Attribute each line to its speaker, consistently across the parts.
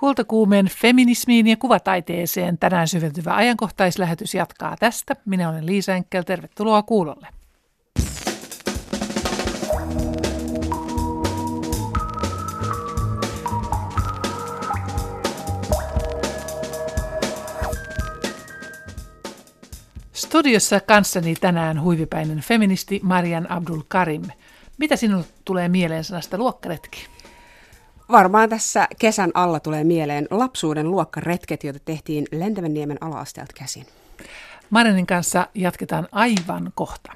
Speaker 1: Kultakuumeen feminismiin ja kuvataiteeseen tänään syventyvä ajankohtaislähetys jatkaa tästä. Minä olen Liisa Enkel, tervetuloa kuulolle. Studiossa kanssani tänään huivipäinen feministi Marian Abdul Karim. Mitä sinulle tulee mieleen sanasta luokkaretki?
Speaker 2: Varmaan tässä kesän alla tulee mieleen lapsuuden luokkaretket, joita tehtiin Lentävänniemen ala-asteelta käsin.
Speaker 1: Marinin kanssa jatketaan aivan kohta.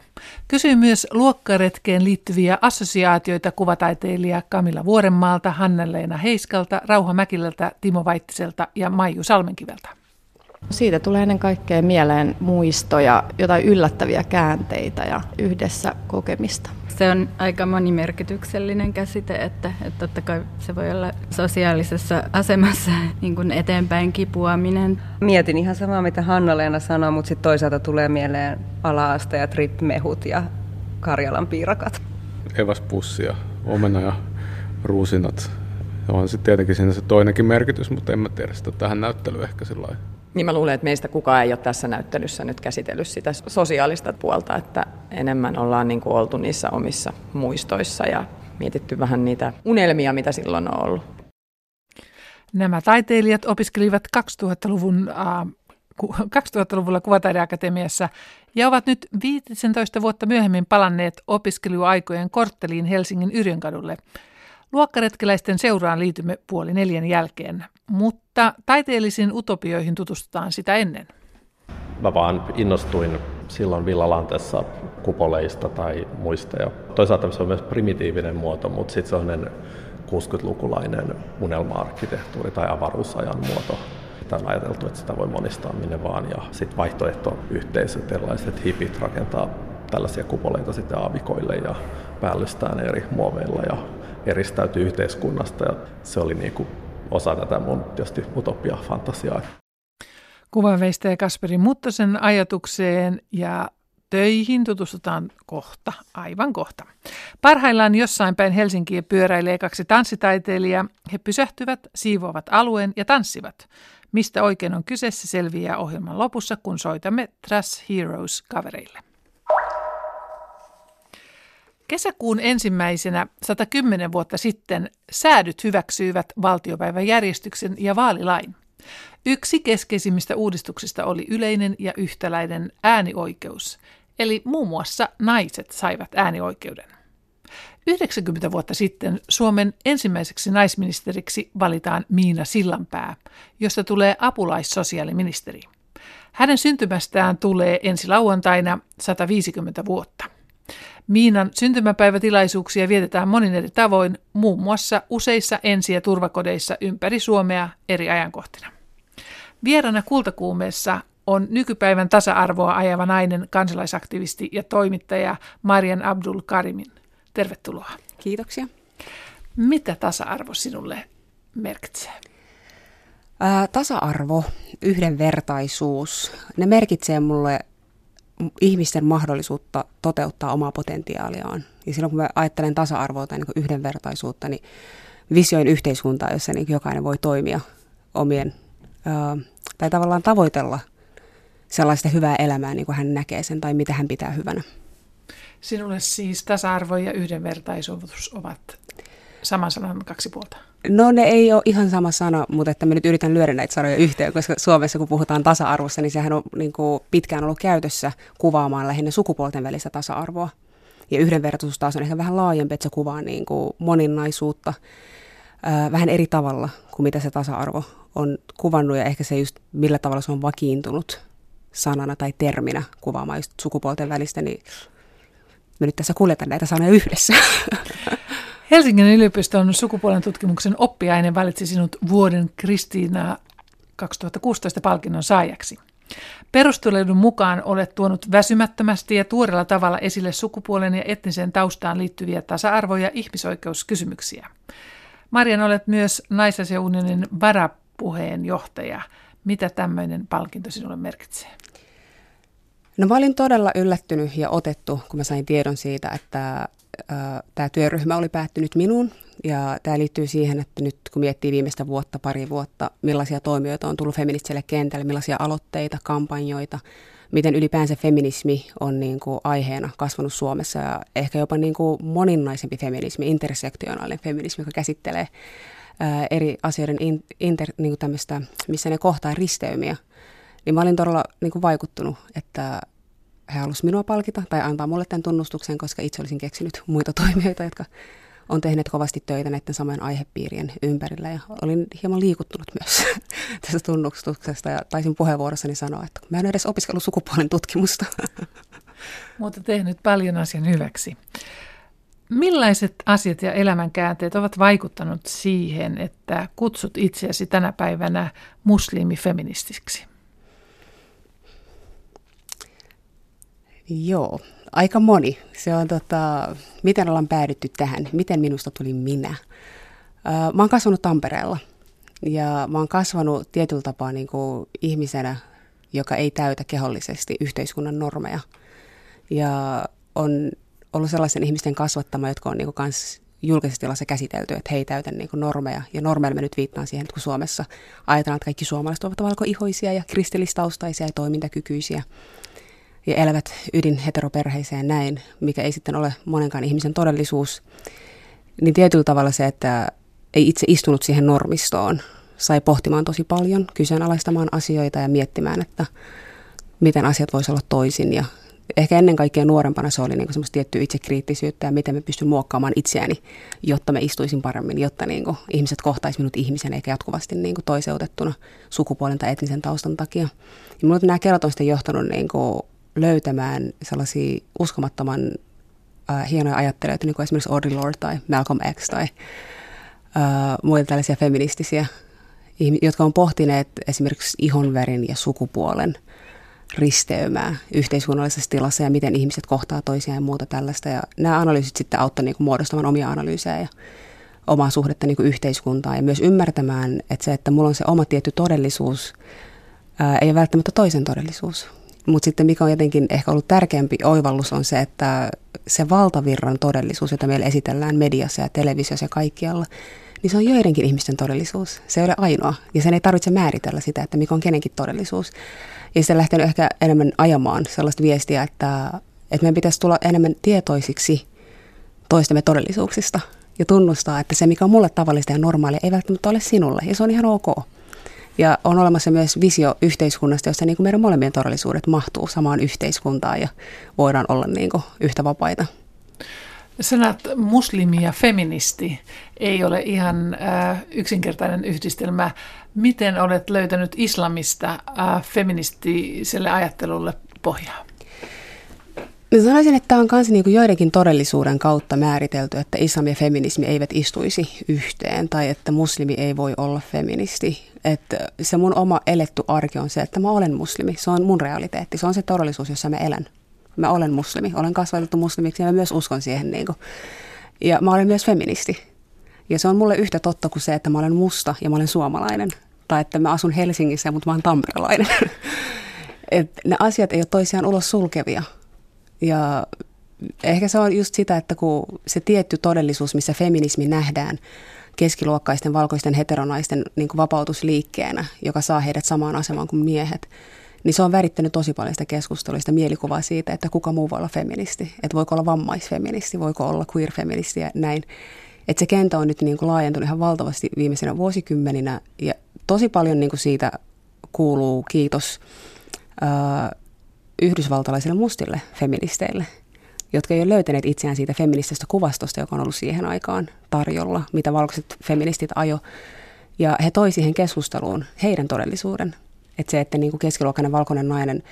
Speaker 1: Kysyin myös luokkaretkeen liittyviä assosiaatioita kuvataiteilija Kamilla Vuorenmaalta, Hanna-Leena Heiskalta, Rauha Mäkilältä, Timo Vaittiselta ja Maiju Salmenkiveltä.
Speaker 3: Siitä tulee ennen kaikkea mieleen muistoja, jotain yllättäviä käänteitä ja yhdessä kokemista.
Speaker 4: Se on aika monimerkityksellinen käsite, että, että totta kai se voi olla sosiaalisessa asemassa niin kuin eteenpäin kipuaminen.
Speaker 5: Mietin ihan samaa, mitä Hanna-Leena sanoi, mutta sitten toisaalta tulee mieleen ala-aste ja trippmehut ja Karjalan piirakat.
Speaker 6: Eväspussia, omena ja ruusinat. On sitten tietenkin siinä se toinenkin merkitys, mutta en mä tiedä sitä tähän näyttelyyn ehkä sillä lailla
Speaker 7: niin mä luulen, että meistä kukaan ei ole tässä näyttelyssä nyt käsitellyt sitä sosiaalista puolta, että enemmän ollaan niin kuin oltu niissä omissa muistoissa ja mietitty vähän niitä unelmia, mitä silloin on ollut.
Speaker 1: Nämä taiteilijat opiskelivat 2000-luvun, äh, 2000-luvulla Kuvataideakatemiassa ja ovat nyt 15 vuotta myöhemmin palanneet opiskeluaikojen kortteliin Helsingin Yrjönkadulle. Luokkaretkeläisten seuraan liitymme puoli neljän jälkeen, mutta taiteellisiin utopioihin tutustutaan sitä ennen.
Speaker 8: Mä vaan innostuin silloin Villalanteessa kupoleista tai muista. Ja toisaalta se on myös primitiivinen muoto, mutta sitten se on 60-lukulainen unelma-arkkitehtuuri tai avaruusajan muoto. Tämä on ajateltu, että sitä voi monistaa minne vaan. Ja sitten vaihtoehtoyhteisöt, erilaiset hipit rakentaa tällaisia kupoleita sitten aavikoille ja päällystään eri muoveilla ja eristäytyy yhteiskunnasta. Ja se oli niin kuin osa tätä mun tietysti utopia-fantasiaa.
Speaker 1: Kuvanveistäjä Kasperi Muttosen ajatukseen ja töihin tutustutaan kohta, aivan kohta. Parhaillaan jossain päin Helsinkiä pyöräilee kaksi tanssitaiteilijaa. He pysähtyvät, siivoavat alueen ja tanssivat. Mistä oikein on kyseessä selviää ohjelman lopussa, kun soitamme Trash Heroes kavereille. Kesäkuun ensimmäisenä 110 vuotta sitten säädyt hyväksyivät valtiopäiväjärjestyksen ja vaalilain. Yksi keskeisimmistä uudistuksista oli yleinen ja yhtäläinen äänioikeus, eli muun muassa naiset saivat äänioikeuden. 90 vuotta sitten Suomen ensimmäiseksi naisministeriksi valitaan Miina Sillanpää, josta tulee apulaissosiaaliministeri. Hänen syntymästään tulee ensi lauantaina 150 vuotta. Miinan syntymäpäivätilaisuuksia vietetään monin eri tavoin, muun muassa useissa ensi- ja turvakodeissa ympäri Suomea eri ajankohtina. Vierana kultakuumeessa on nykypäivän tasa-arvoa ajava nainen, kansalaisaktivisti ja toimittaja Marian Abdul Karimin. Tervetuloa.
Speaker 2: Kiitoksia.
Speaker 1: Mitä tasa-arvo sinulle merkitsee?
Speaker 2: Ää, tasa-arvo, yhdenvertaisuus, ne merkitsee mulle ihmisten mahdollisuutta toteuttaa omaa potentiaaliaan. Ja silloin kun mä ajattelen tasa-arvoa tai niin yhdenvertaisuutta, niin visioin yhteiskuntaa, jossa niin jokainen voi toimia omien, tai tavallaan tavoitella sellaista hyvää elämää, niin kuin hän näkee sen tai mitä hän pitää hyvänä.
Speaker 1: Sinulle siis tasa-arvo ja yhdenvertaisuus ovat saman sanan kaksi puolta?
Speaker 2: No ne ei ole ihan sama sana, mutta että mä nyt yritän lyödä näitä sanoja yhteen, koska Suomessa kun puhutaan tasa-arvosta, niin sehän on niin kuin pitkään ollut käytössä kuvaamaan lähinnä sukupuolten välistä tasa-arvoa. Ja yhdenvertaisuus taas on ehkä vähän laajempi, että se kuvaa niin kuin moninaisuutta ää, vähän eri tavalla kuin mitä se tasa-arvo on kuvannut ja ehkä se just millä tavalla se on vakiintunut sanana tai terminä kuvaamaan just sukupuolten välistä, niin me nyt tässä kuljetaan näitä sanoja yhdessä.
Speaker 1: Helsingin yliopiston sukupuolen tutkimuksen oppiaine valitsi sinut vuoden Kristiina 2016 palkinnon saajaksi. Perusteluiden mukaan olet tuonut väsymättömästi ja tuorella tavalla esille sukupuolen ja etniseen taustaan liittyviä tasa-arvo- ja ihmisoikeuskysymyksiä. Marian, olet myös naisasiaunionin varapuheenjohtaja. Mitä tämmöinen palkinto sinulle merkitsee?
Speaker 2: No mä olin todella yllättynyt ja otettu, kun mä sain tiedon siitä, että tämä työryhmä oli päättynyt minuun Ja tämä liittyy siihen, että nyt kun miettii viimeistä vuotta, pari vuotta, millaisia toimijoita on tullut feministiselle kentälle, millaisia aloitteita, kampanjoita, miten ylipäänsä feminismi on niin kuin aiheena kasvanut Suomessa ja ehkä jopa niin kuin moninnaisempi feminismi, intersektionaalinen feminismi, joka käsittelee eri asioiden in, inter, niin kuin missä ne kohtaa risteymiä. Niin mä olin todella niin kuin vaikuttunut, että he halusivat minua palkita tai antaa mulle tämän tunnustuksen, koska itse olisin keksinyt muita toimijoita, jotka on tehneet kovasti töitä näiden samojen aihepiirien ympärillä ja olin hieman liikuttunut myös tästä tunnustuksesta ja taisin puheenvuorossani sanoa, että mä en edes opiskellut sukupuolen tutkimusta.
Speaker 1: Mutta tehnyt paljon asian hyväksi. Millaiset asiat ja elämänkäänteet ovat vaikuttanut siihen, että kutsut itseäsi tänä päivänä muslimifeministiksi?
Speaker 2: Joo, aika moni. Se on tota, miten ollaan päädytty tähän, miten minusta tuli minä. mä oon kasvanut Tampereella ja mä oon kasvanut tietyllä tapaa niin kuin ihmisenä, joka ei täytä kehollisesti yhteiskunnan normeja. Ja on ollut sellaisen ihmisten kasvattama, jotka on niin kuin kans julkisessa tilassa käsitelty, että he ei täytä niin kuin normeja. Ja normeilla nyt viittaan siihen, että kun Suomessa ajatellaan, että kaikki suomalaiset ovat valkoihoisia ja kristillistaustaisia ja toimintakykyisiä ja elävät ydin heteroperheiseen näin, mikä ei sitten ole monenkaan ihmisen todellisuus, niin tietyllä tavalla se, että ei itse istunut siihen normistoon, sai pohtimaan tosi paljon, kyseenalaistamaan asioita ja miettimään, että miten asiat voisi olla toisin. Ja ehkä ennen kaikkea nuorempana se oli niin semmoista tiettyä itsekriittisyyttä ja miten me pystyn muokkaamaan itseäni, jotta me istuisin paremmin, jotta niin kuin ihmiset kohtaisivat minut ihmisen eikä jatkuvasti niin kuin toiseutettuna sukupuolen tai etnisen taustan takia. Ja minulle nämä kerrat on sitten johtanut niin kuin löytämään sellaisia uskomattoman äh, hienoja ajattelijoita, niin kuin esimerkiksi Audre Lorde tai Malcolm X tai äh, muita tällaisia feministisiä, jotka on pohtineet esimerkiksi ihonvärin ja sukupuolen risteymää yhteiskunnallisessa tilassa ja miten ihmiset kohtaa toisiaan ja muuta tällaista. Ja nämä analyysit sitten auttavat niin muodostamaan omia analyysejä ja omaa suhdetta niin yhteiskuntaan ja myös ymmärtämään, että se, että mulla on se oma tietty todellisuus, ää, ei ole välttämättä toisen todellisuus. Mutta sitten mikä on jotenkin ehkä ollut tärkeämpi oivallus on se, että se valtavirran todellisuus, jota meillä esitellään mediassa ja televisiossa ja kaikkialla, niin se on joidenkin ihmisten todellisuus. Se ei ole ainoa. Ja sen ei tarvitse määritellä sitä, että mikä on kenenkin todellisuus. Ja sitten lähtenyt ehkä enemmän ajamaan sellaista viestiä, että, että meidän pitäisi tulla enemmän tietoisiksi toistemme todellisuuksista ja tunnustaa, että se mikä on mulle tavallista ja normaalia ei välttämättä ole sinulle. Ja se on ihan ok. Ja on olemassa myös visio yhteiskunnasta, jossa niin kuin meidän molemmien todellisuudet mahtuu samaan yhteiskuntaan ja voidaan olla niin kuin yhtä vapaita.
Speaker 1: Sanat muslimi ja feministi ei ole ihan äh, yksinkertainen yhdistelmä. Miten olet löytänyt islamista äh, feministiselle ajattelulle pohjaa?
Speaker 2: Mä sanoisin, että tämä on myös niin joidenkin todellisuuden kautta määritelty, että islam ja feminismi eivät istuisi yhteen tai että muslimi ei voi olla feministi. Että se mun oma eletty arki on se, että mä olen muslimi. Se on mun realiteetti. Se on se todellisuus, jossa mä elän. Mä olen muslimi. Olen kasvatettu muslimiksi ja mä myös uskon siihen. Niin kuin. Ja mä olen myös feministi. Ja se on mulle yhtä totta kuin se, että mä olen musta ja mä olen suomalainen. Tai että mä asun Helsingissä, mutta mä olen tamperelainen. Et ne asiat ei ole toisiaan ulos sulkevia ja ehkä se on just sitä, että kun se tietty todellisuus, missä feminismi nähdään keskiluokkaisten valkoisten heteronaisten niin kuin vapautusliikkeenä, joka saa heidät samaan asemaan kuin miehet, niin se on värittänyt tosi paljon sitä keskustelua, sitä mielikuvaa siitä, että kuka muu voi olla feministi. Että voiko olla vammaisfeministi, voiko olla queer-feministi ja näin. Että se kenttä on nyt niin kuin laajentunut ihan valtavasti viimeisenä vuosikymmeninä ja tosi paljon niin kuin siitä kuuluu kiitos yhdysvaltalaisille mustille feministeille, jotka ei ole löytäneet itseään siitä feminististä kuvastosta, joka on ollut siihen aikaan tarjolla, mitä valkoiset feministit ajo. Ja he toi siihen keskusteluun heidän todellisuuden. Että se, että niin kuin keskiluokkainen valkoinen nainen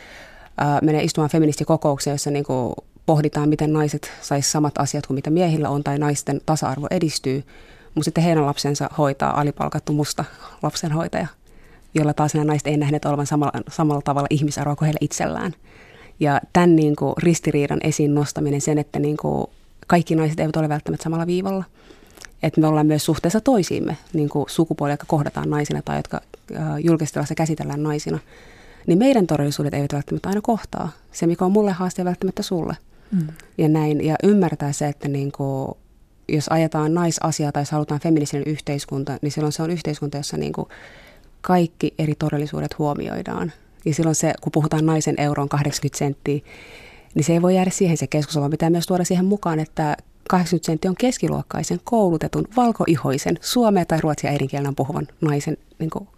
Speaker 2: ää, menee istumaan feministikokoukseen, jossa niin kuin pohditaan, miten naiset sais samat asiat kuin mitä miehillä on, tai naisten tasa-arvo edistyy, mutta sitten heidän lapsensa hoitaa alipalkattu musta lapsenhoitaja – jolla taas nämä naiset ei nähneet olevan samalla, samalla tavalla ihmisarvoa kuin heillä itsellään. Ja tämän niin kuin, ristiriidan esiin nostaminen sen, että niin kuin, kaikki naiset eivät ole välttämättä samalla viivalla. Että me ollaan myös suhteessa toisiimme, niin kuin sukupuolia, jotka kohdataan naisina tai jotka julkistilassa käsitellään naisina. Niin meidän todellisuudet eivät välttämättä aina kohtaa. Se, mikä on mulle haaste, välttämättä sulle. Mm. Ja näin. Ja ymmärtää se, että niin kuin, jos ajetaan naisasiaa tai jos halutaan feministinen yhteiskunta, niin silloin se on yhteiskunta, jossa niin kuin kaikki eri todellisuudet huomioidaan. Ja silloin se, kun puhutaan naisen euron 80 senttiä, niin se ei voi jäädä siihen se keskustelu, vaan pitää myös tuoda siihen mukaan, että 80 senttiä on keskiluokkaisen, koulutetun, valkoihoisen, suomea tai ruotsia äidinkielenä puhuvan naisen niin kuin,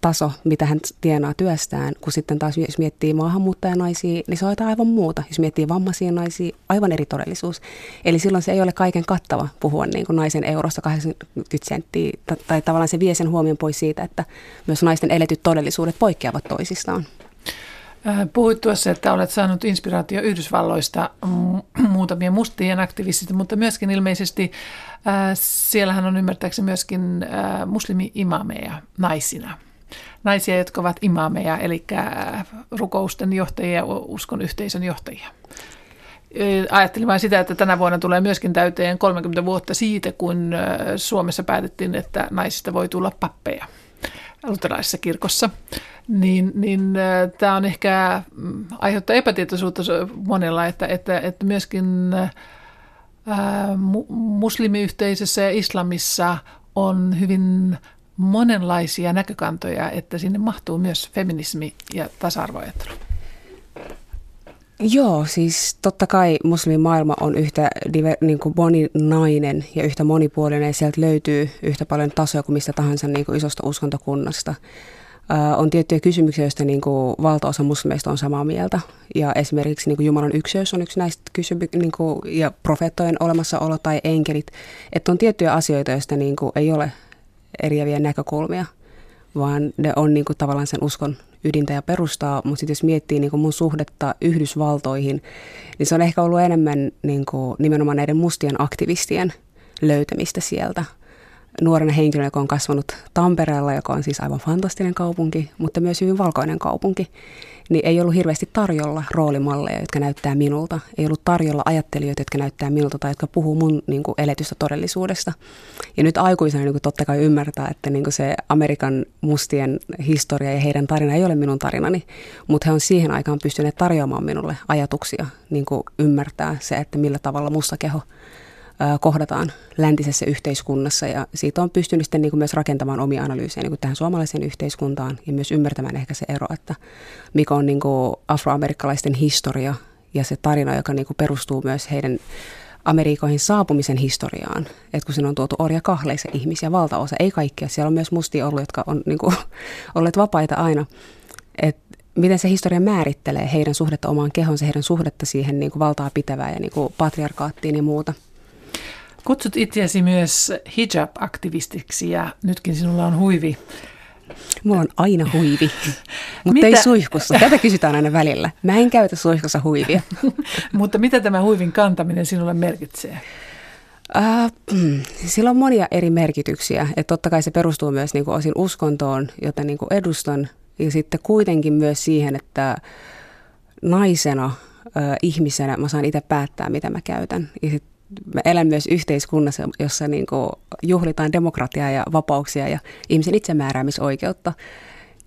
Speaker 2: taso, mitä hän tienaa työstään, kun sitten taas jos miettii maahanmuuttajanaisia, niin se on jotain aivan muuta. Jos miettii vammaisia naisia, aivan eri todellisuus. Eli silloin se ei ole kaiken kattava puhua niin kuin naisen eurosta 80 senttiä, tai, tai tavallaan se vie sen huomion pois siitä, että myös naisten eletyt todellisuudet poikkeavat toisistaan.
Speaker 1: Äh, puhuit tuossa, että olet saanut inspiraatio Yhdysvalloista muutamien mustien aktivistista, mutta myöskin ilmeisesti äh, siellähän on ymmärtääkseni myöskin äh, muslimi-imameja naisina. Naisia, jotka ovat imameja, eli rukousten johtajia ja uskon yhteisön johtajia. Ajattelin vain sitä, että tänä vuonna tulee myöskin täyteen 30 vuotta siitä, kun Suomessa päätettiin, että naisista voi tulla pappeja luterilaisessa kirkossa niin, niin äh, tämä on ehkä mm, aiheuttaa epätietoisuutta monella, että, että, että myöskin äh, muslimiyhteisössä ja islamissa on hyvin monenlaisia näkökantoja, että sinne mahtuu myös feminismi ja tasa-arvoajattelu.
Speaker 2: Joo, siis totta kai muslimimaailma on yhtä diver, niin kuin moninainen ja yhtä monipuolinen ja sieltä löytyy yhtä paljon tasoja kuin mistä tahansa niin kuin isosta uskontokunnasta on tiettyjä kysymyksiä, joista niin kuin valtaosa muslimeista on samaa mieltä. Ja esimerkiksi niin kuin Jumalan ykseys on yksi näistä kysymyksistä, niin kuin, ja profeettojen olemassaolo tai enkelit. Että on tiettyjä asioita, joista niin kuin ei ole eriäviä näkökulmia, vaan ne on niin kuin tavallaan sen uskon ydintä ja perustaa. Mutta sitten jos miettii niin kuin mun suhdetta Yhdysvaltoihin, niin se on ehkä ollut enemmän niin kuin nimenomaan näiden mustien aktivistien löytämistä sieltä – nuorena henkilönä, joka on kasvanut Tampereella, joka on siis aivan fantastinen kaupunki, mutta myös hyvin valkoinen kaupunki, niin ei ollut hirveästi tarjolla roolimalleja, jotka näyttää minulta. Ei ollut tarjolla ajattelijoita, jotka näyttää minulta tai jotka puhuu mun niin kuin, eletystä todellisuudesta. Ja nyt aikuisena niin kuin, totta kai ymmärtää, että niin kuin se Amerikan mustien historia ja heidän tarina ei ole minun tarinani, mutta he on siihen aikaan pystyneet tarjoamaan minulle ajatuksia, niin kuin ymmärtää se, että millä tavalla musta keho kohdataan läntisessä yhteiskunnassa. Ja siitä on pystynyt sitten niin kuin myös rakentamaan omia analyysejä niin kuin tähän suomalaiseen yhteiskuntaan ja myös ymmärtämään ehkä se ero, että mikä on niin kuin afroamerikkalaisten historia ja se tarina, joka niin kuin perustuu myös heidän Amerikoihin saapumisen historiaan, että kun sinne on tuotu orja kahleissa ihmisiä, valtaosa, ei kaikkia, siellä on myös mustia ollut, jotka on niin kuin, olleet vapaita aina, että miten se historia määrittelee heidän suhdetta omaan kehonsa, heidän suhdetta siihen niin kuin valtaa pitävään ja niin kuin patriarkaattiin ja muuta.
Speaker 1: Kutsut itseäsi myös hijab-aktivistiksi ja nytkin sinulla on huivi.
Speaker 2: Mulla on aina huivi, mutta ei suihkussa. Tätä kysytään aina välillä. Mä en käytä suihkussa huivia.
Speaker 1: mutta mitä tämä huivin kantaminen sinulle merkitsee?
Speaker 2: Uh, sillä on monia eri merkityksiä. Et totta kai se perustuu myös niinku osin uskontoon, jota niinku edustan. Ja sitten kuitenkin myös siihen, että naisena, uh, ihmisenä mä saan itse päättää, mitä mä käytän. Ja sit mä elän myös yhteiskunnassa, jossa niin kuin juhlitaan demokratiaa ja vapauksia ja ihmisen itsemääräämisoikeutta,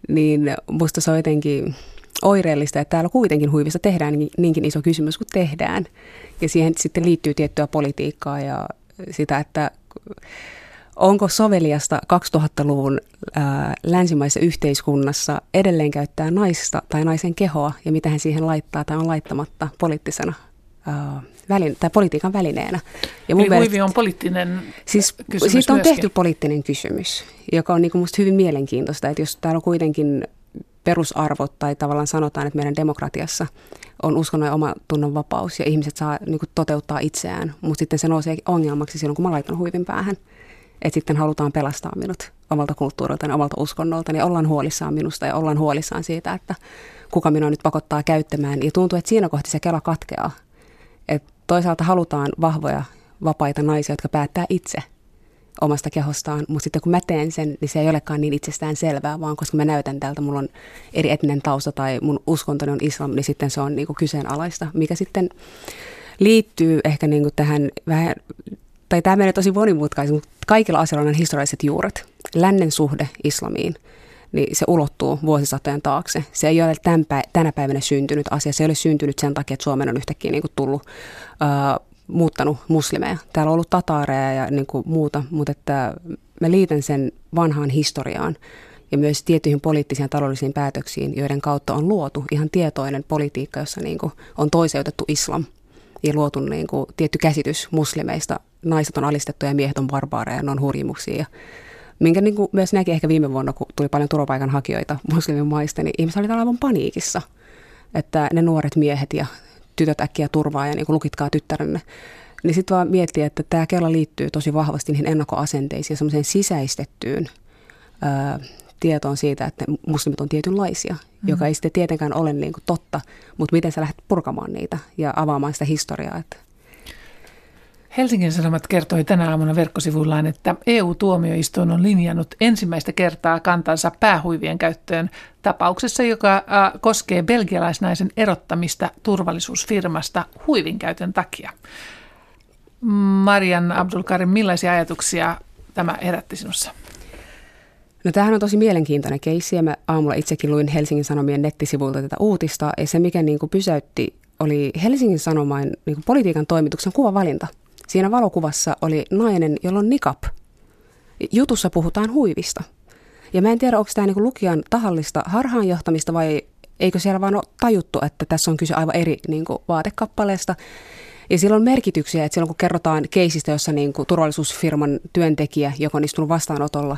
Speaker 2: niin musta se on jotenkin oireellista, että täällä kuitenkin huivissa tehdään niinkin iso kysymys kuin tehdään. Ja siihen sitten liittyy tiettyä politiikkaa ja sitä, että onko soveliasta 2000-luvun ää, länsimaisessa yhteiskunnassa edelleen käyttää naista tai naisen kehoa ja mitä hän siihen laittaa tai on laittamatta poliittisena välin, tai politiikan välineenä.
Speaker 1: Ja mun Eli mielestä, huivi on poliittinen
Speaker 2: siis,
Speaker 1: kysymys
Speaker 2: Siitä on
Speaker 1: myöskin.
Speaker 2: tehty poliittinen kysymys, joka on niin musta hyvin mielenkiintoista, että jos täällä on kuitenkin perusarvot tai tavallaan sanotaan, että meidän demokratiassa on uskonnon ja oma tunnon vapaus ja ihmiset saa niin kuin, toteuttaa itseään, mutta sitten se nousee ongelmaksi silloin, kun mä laitan huivin päähän. Että sitten halutaan pelastaa minut omalta kulttuurilta ja omalta uskonnolta, ja ollaan huolissaan minusta ja ollaan huolissaan siitä, että kuka minua nyt pakottaa käyttämään. Ja tuntuu, että siinä kohti se kela katkeaa. Toisaalta halutaan vahvoja, vapaita naisia, jotka päättää itse omasta kehostaan, mutta sitten kun mä teen sen, niin se ei olekaan niin itsestään selvää, vaan koska mä näytän täältä, mulla on eri etninen tausta tai mun uskontoni on islam, niin sitten se on niin kuin kyseenalaista, mikä sitten liittyy ehkä niin kuin tähän vähän, tai tämä menee tosi monimutkaisesti, mutta kaikilla asioilla on historialliset juuret. Lännen suhde islamiin – niin se ulottuu vuosisatojen taakse. Se ei ole tämän päivänä syntynyt asia. Se ei ole syntynyt sen takia, että Suomen on yhtäkkiä niin kuin tullut uh, muuttanut muslimeja. Täällä on ollut tataareja ja niin kuin muuta, mutta että mä liitän sen vanhaan historiaan ja myös tiettyihin poliittisiin ja taloudellisiin päätöksiin, joiden kautta on luotu ihan tietoinen politiikka, jossa niin kuin on toiseutettu islam ja luotu niin kuin tietty käsitys muslimeista. Naiset on alistettu ja miehet on barbaareja, ne on hurjimuksia. Minkä niin kuin myös näki ehkä viime vuonna, kun tuli paljon turvapaikanhakijoita muslimimaista, niin ihmiset olivat aivan paniikissa, että ne nuoret miehet ja tytöt äkkiä turvaa ja niin kuin lukitkaa tyttärenne. Niin sitten vaan miettii, että tämä kela liittyy tosi vahvasti niihin ennakkoasenteisiin ja semmoiseen sisäistettyyn ää, tietoon siitä, että muslimit on tietynlaisia, mm. joka ei sitten tietenkään ole niin kuin totta, mutta miten sä lähdet purkamaan niitä ja avaamaan sitä historiaa. Että.
Speaker 1: Helsingin Sanomat kertoi tänä aamuna verkkosivuillaan, että EU-tuomioistuin on linjannut ensimmäistä kertaa kantansa päähuivien käyttöön tapauksessa, joka koskee belgialaisnaisen erottamista turvallisuusfirmasta huivin käytön takia. Marian Abdulkarim, millaisia ajatuksia tämä herätti sinussa?
Speaker 2: No tämähän on tosi mielenkiintoinen keissi ja mä aamulla itsekin luin Helsingin Sanomien nettisivuilta tätä uutista ja se mikä niin kuin pysäytti oli Helsingin Sanomain niin kuin politiikan toimituksen kuvavalinta. Siinä valokuvassa oli nainen, jolla on nikap. Jutussa puhutaan huivista. Ja mä en tiedä, onko tämä niin lukijan tahallista harhaanjohtamista vai eikö siellä vaan ole tajuttu, että tässä on kyse aivan eri niin kuin, vaatekappaleesta. Ja sillä on merkityksiä, että silloin kun kerrotaan keisistä, jossa niin kuin, turvallisuusfirman työntekijä, joka on istunut vastaanotolla,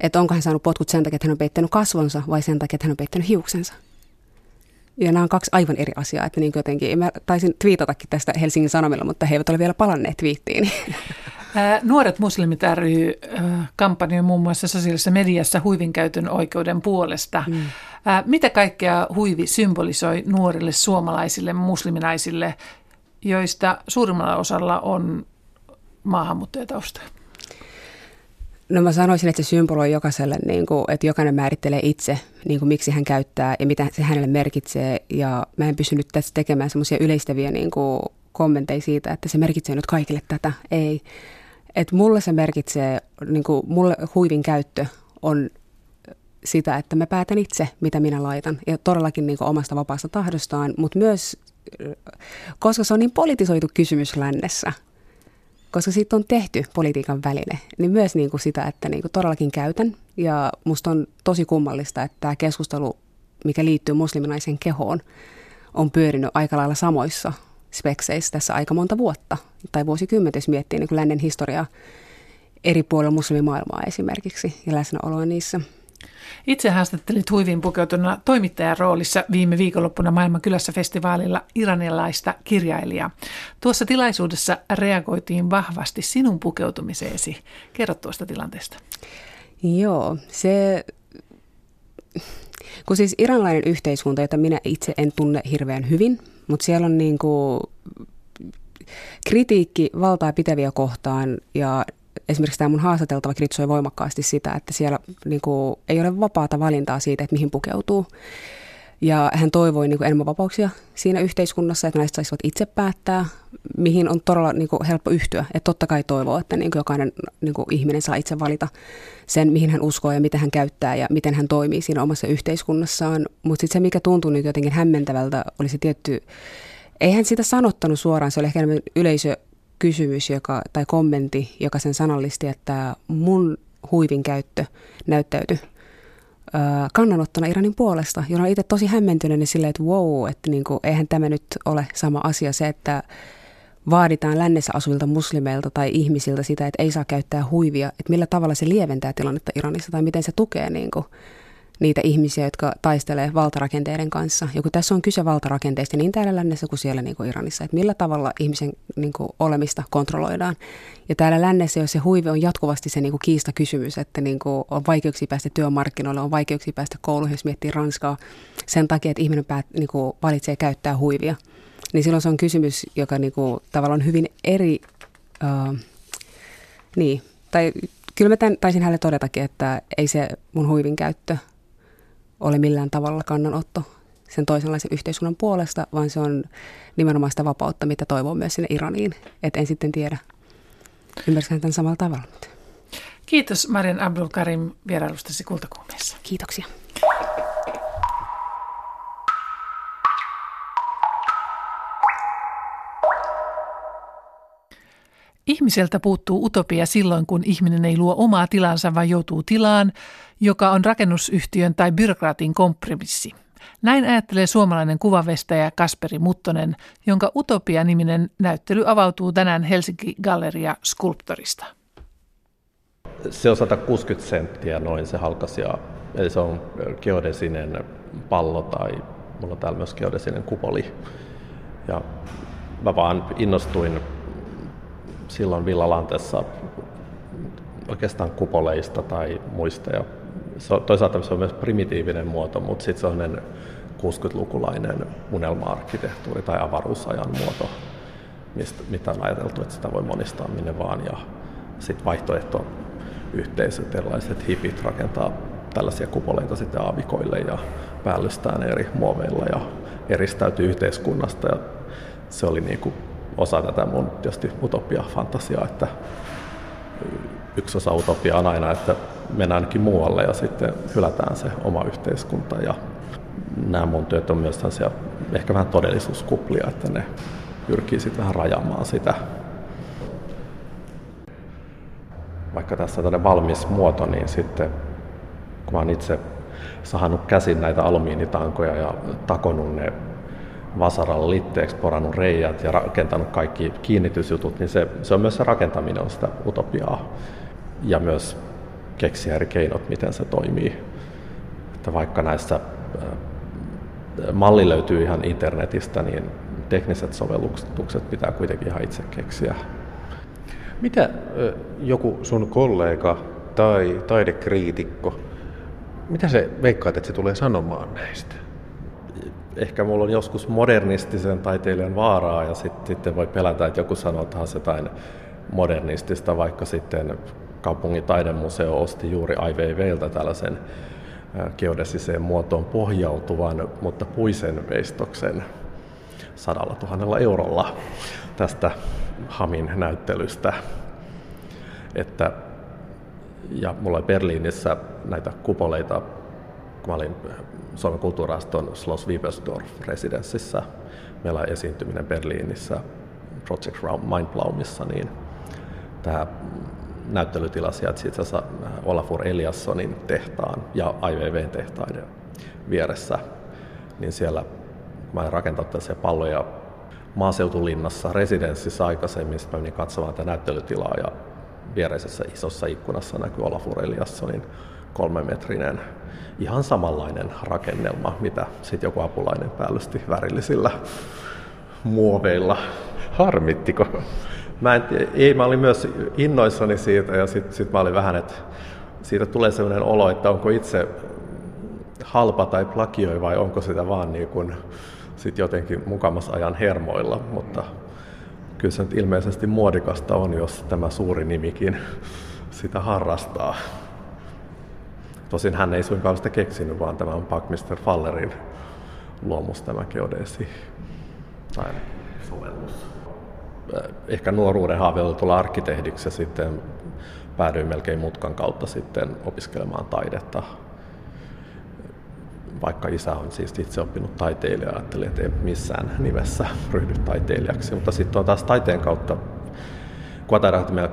Speaker 2: että onko hän saanut potkut sen takia, että hän on peittänyt kasvonsa vai sen takia, että hän on peittänyt hiuksensa. Ja nämä on kaksi aivan eri asiaa, että niin jotenkin, mä taisin twiitatakin tästä Helsingin Sanomilla, mutta he eivät ole vielä palanneet twiittiin.
Speaker 1: Nuoret muslimit ry kampanjoi muun muassa sosiaalisessa mediassa huivin käytön oikeuden puolesta. Mm. Mitä kaikkea huivi symbolisoi nuorille suomalaisille musliminaisille, joista suurimmalla osalla on maahanmuuttajatausta?
Speaker 2: No mä sanoisin, että se symboloi jokaiselle, niin kuin, että jokainen määrittelee itse, niin kuin, miksi hän käyttää ja mitä se hänelle merkitsee. Ja mä en pystynyt tässä tekemään semmoisia yleistäviä niin kuin, kommentteja siitä, että se merkitsee nyt kaikille tätä. Ei. Että mulle se merkitsee, niin kuin, mulle huivin käyttö on sitä, että mä päätän itse, mitä minä laitan. Ja todellakin niin kuin, omasta vapaasta tahdostaan, mutta myös, koska se on niin politisoitu kysymys lännessä – koska siitä on tehty politiikan väline, niin myös niin kuin sitä, että niin kuin todellakin käytän. Ja musta on tosi kummallista, että tämä keskustelu, mikä liittyy musliminaisen kehoon, on pyörinyt aika lailla samoissa spekseissä tässä aika monta vuotta. Tai vuosikymmentä, jos miettii niin kuin lännen historiaa eri puolilla muslimimaailmaa esimerkiksi ja läsnäoloa niissä –
Speaker 1: itse haastattelit huivin pukeutuna toimittajan roolissa viime viikonloppuna Maailman kylässä festivaalilla iranilaista kirjailijaa. Tuossa tilaisuudessa reagoitiin vahvasti sinun pukeutumiseesi. Kerro tuosta tilanteesta.
Speaker 2: Joo, se kun siis iranlainen yhteiskunta, jota minä itse en tunne hirveän hyvin, mutta siellä on niin kuin kritiikki valtaa pitäviä kohtaan ja esimerkiksi tämä mun haastateltava kritisoi voimakkaasti sitä, että siellä niin kuin, ei ole vapaata valintaa siitä, että mihin pukeutuu. Ja hän toivoi niin enemmän vapauksia siinä yhteiskunnassa, että naiset saisivat itse päättää, mihin on todella niin kuin helppo yhtyä. Että totta kai toivoo, että niin kuin jokainen niin kuin ihminen saa itse valita sen, mihin hän uskoo ja mitä hän käyttää ja miten hän toimii siinä omassa yhteiskunnassaan. Mutta sitten se, mikä tuntui nyt jotenkin hämmentävältä, oli se tietty, eihän sitä sanottanut suoraan, se oli ehkä enemmän yleisö kysymys joka, tai kommentti, joka sen sanallisti, että mun huivin käyttö näyttäytyi kannanottona Iranin puolesta, jolloin olen itse tosi hämmentynyt niin silleen, että wow, että niin kuin, eihän tämä nyt ole sama asia se, että vaaditaan lännessä asuvilta muslimeilta tai ihmisiltä sitä, että ei saa käyttää huivia, että millä tavalla se lieventää tilannetta Iranissa tai miten se tukee niin kuin, niitä ihmisiä, jotka taistelee valtarakenteiden kanssa. Ja kun tässä on kyse valtarakenteista niin täällä lännessä kuin siellä niin kuin Iranissa, että millä tavalla ihmisen niin kuin, olemista kontrolloidaan. Ja täällä lännessä, jos se huive on jatkuvasti se niin kuin, kiista kysymys, että niin kuin, on vaikeuksia päästä työmarkkinoille, on vaikeuksia päästä kouluun, jos miettii Ranskaa, sen takia, että ihminen päät, niin kuin, valitsee käyttää huivia. Niin silloin se on kysymys, joka niin kuin, tavallaan on hyvin eri... Uh, niin, tai kyllä mä tämän, taisin hänelle todetakin, että ei se mun huivin käyttö ole millään tavalla kannanotto sen toisenlaisen yhteiskunnan puolesta, vaan se on nimenomaan sitä vapautta, mitä toivoo myös sinne Iraniin. Et en sitten tiedä, ymmärsikö tämän samalla tavalla.
Speaker 1: Kiitos Marian Abdul Karim vierailustasi Kultakuumeessa.
Speaker 2: Kiitoksia.
Speaker 1: Ihmiseltä puuttuu utopia silloin, kun ihminen ei luo omaa tilansa, vaan joutuu tilaan, joka on rakennusyhtiön tai byrokraatin kompromissi. Näin ajattelee suomalainen kuvavestäjä Kasperi Muttonen, jonka Utopia-niminen näyttely avautuu tänään Helsinki Galleria Skulptorista.
Speaker 8: Se on 160 senttiä noin se halkasia, eli se on geodesinen pallo tai mulla on täällä myös geodesinen kupoli. Ja mä vaan innostuin silloin Villalantessa oikeastaan kupoleista tai muista. Ja se on, toisaalta se on myös primitiivinen muoto, mutta sitten se on 60-lukulainen unelma-arkkitehtuuri tai avaruusajan muoto, mistä, mitä on ajateltu, että sitä voi monistaa minne vaan. Ja sitten vaihtoehto yhteisöt, erilaiset hipit rakentaa tällaisia kupoleita sitten aavikoille ja päällystään eri muoveilla ja eristäytyy yhteiskunnasta. Ja se oli niin kuin osa tätä mun tietysti utopia-fantasiaa, että yksi osa utopia on aina, että mennään ainakin muualle ja sitten hylätään se oma yhteiskunta. Ja nämä mun työt on myös ehkä vähän todellisuuskuplia, että ne pyrkii sitten vähän rajaamaan sitä. Vaikka tässä on valmis muoto, niin sitten kun mä oon itse saanut käsin näitä alumiinitankoja ja takonut ne vasaralla litteeksi, porannut reijät ja rakentanut kaikki kiinnitysjutut, niin se, se on myös se rakentaminen on sitä utopiaa. Ja myös keksiä eri keinot, miten se toimii. Että vaikka näissä äh, malli löytyy ihan internetistä, niin tekniset sovellukset pitää kuitenkin ihan itse keksiä.
Speaker 9: Mitä joku sun kollega tai taidekriitikko, mitä se veikkaat, että se tulee sanomaan näistä?
Speaker 8: Ehkä mulla on joskus modernistisen taiteilijan vaaraa ja sit, sitten voi pelätä, että joku sanoo taas jotain modernistista, vaikka sitten kaupungin taidemuseo osti juuri IVVltä tällaisen geodesiseen muotoon pohjautuvan, mutta puisen veistoksen sadalla tuhannella eurolla tästä Hamin näyttelystä. Että, ja mulla oli Berliinissä näitä kupoleita, kun mä olin Suomen kulttuuraston Schloss Wiebersdorf residenssissä. Meillä on esiintyminen Berliinissä Project Mindblaumissa, niin tämä näyttelytila sijaitsi itse asiassa Olafur Eliassonin tehtaan ja IVVn tehtaiden vieressä. Niin siellä mä rakentanut tällaisia palloja maaseutulinnassa residenssissä aikaisemmin, sitten menin katsomaan tätä näyttelytilaa ja viereisessä isossa ikkunassa näkyy Olafur Eliassonin kolmemetrinen ihan samanlainen rakennelma, mitä sitten joku apulainen päällysti värillisillä muoveilla.
Speaker 9: Harmittiko?
Speaker 8: Mä en, ei, mä olin myös innoissani siitä ja sitten sit mä olin vähän, että siitä tulee sellainen olo, että onko itse halpa tai plakioi vai onko sitä vaan niin kuin sit jotenkin mukamas ajan hermoilla, mutta kyllä se nyt ilmeisesti muodikasta on, jos tämä suuri nimikin sitä harrastaa. Tosin hän ei suinkaan sitä keksinyt, vaan tämä on Buckminster Fallerin luomus tämä geodesi tai sovellus. Ehkä nuoruuden haave oli tulla arkkitehdiksi ja sitten päädyin melkein mutkan kautta sitten opiskelemaan taidetta vaikka isä on siis itse oppinut taiteilija, ajattelin, että ei missään nimessä ryhdy taiteilijaksi. Mutta sitten on taas taiteen kautta Quadratimella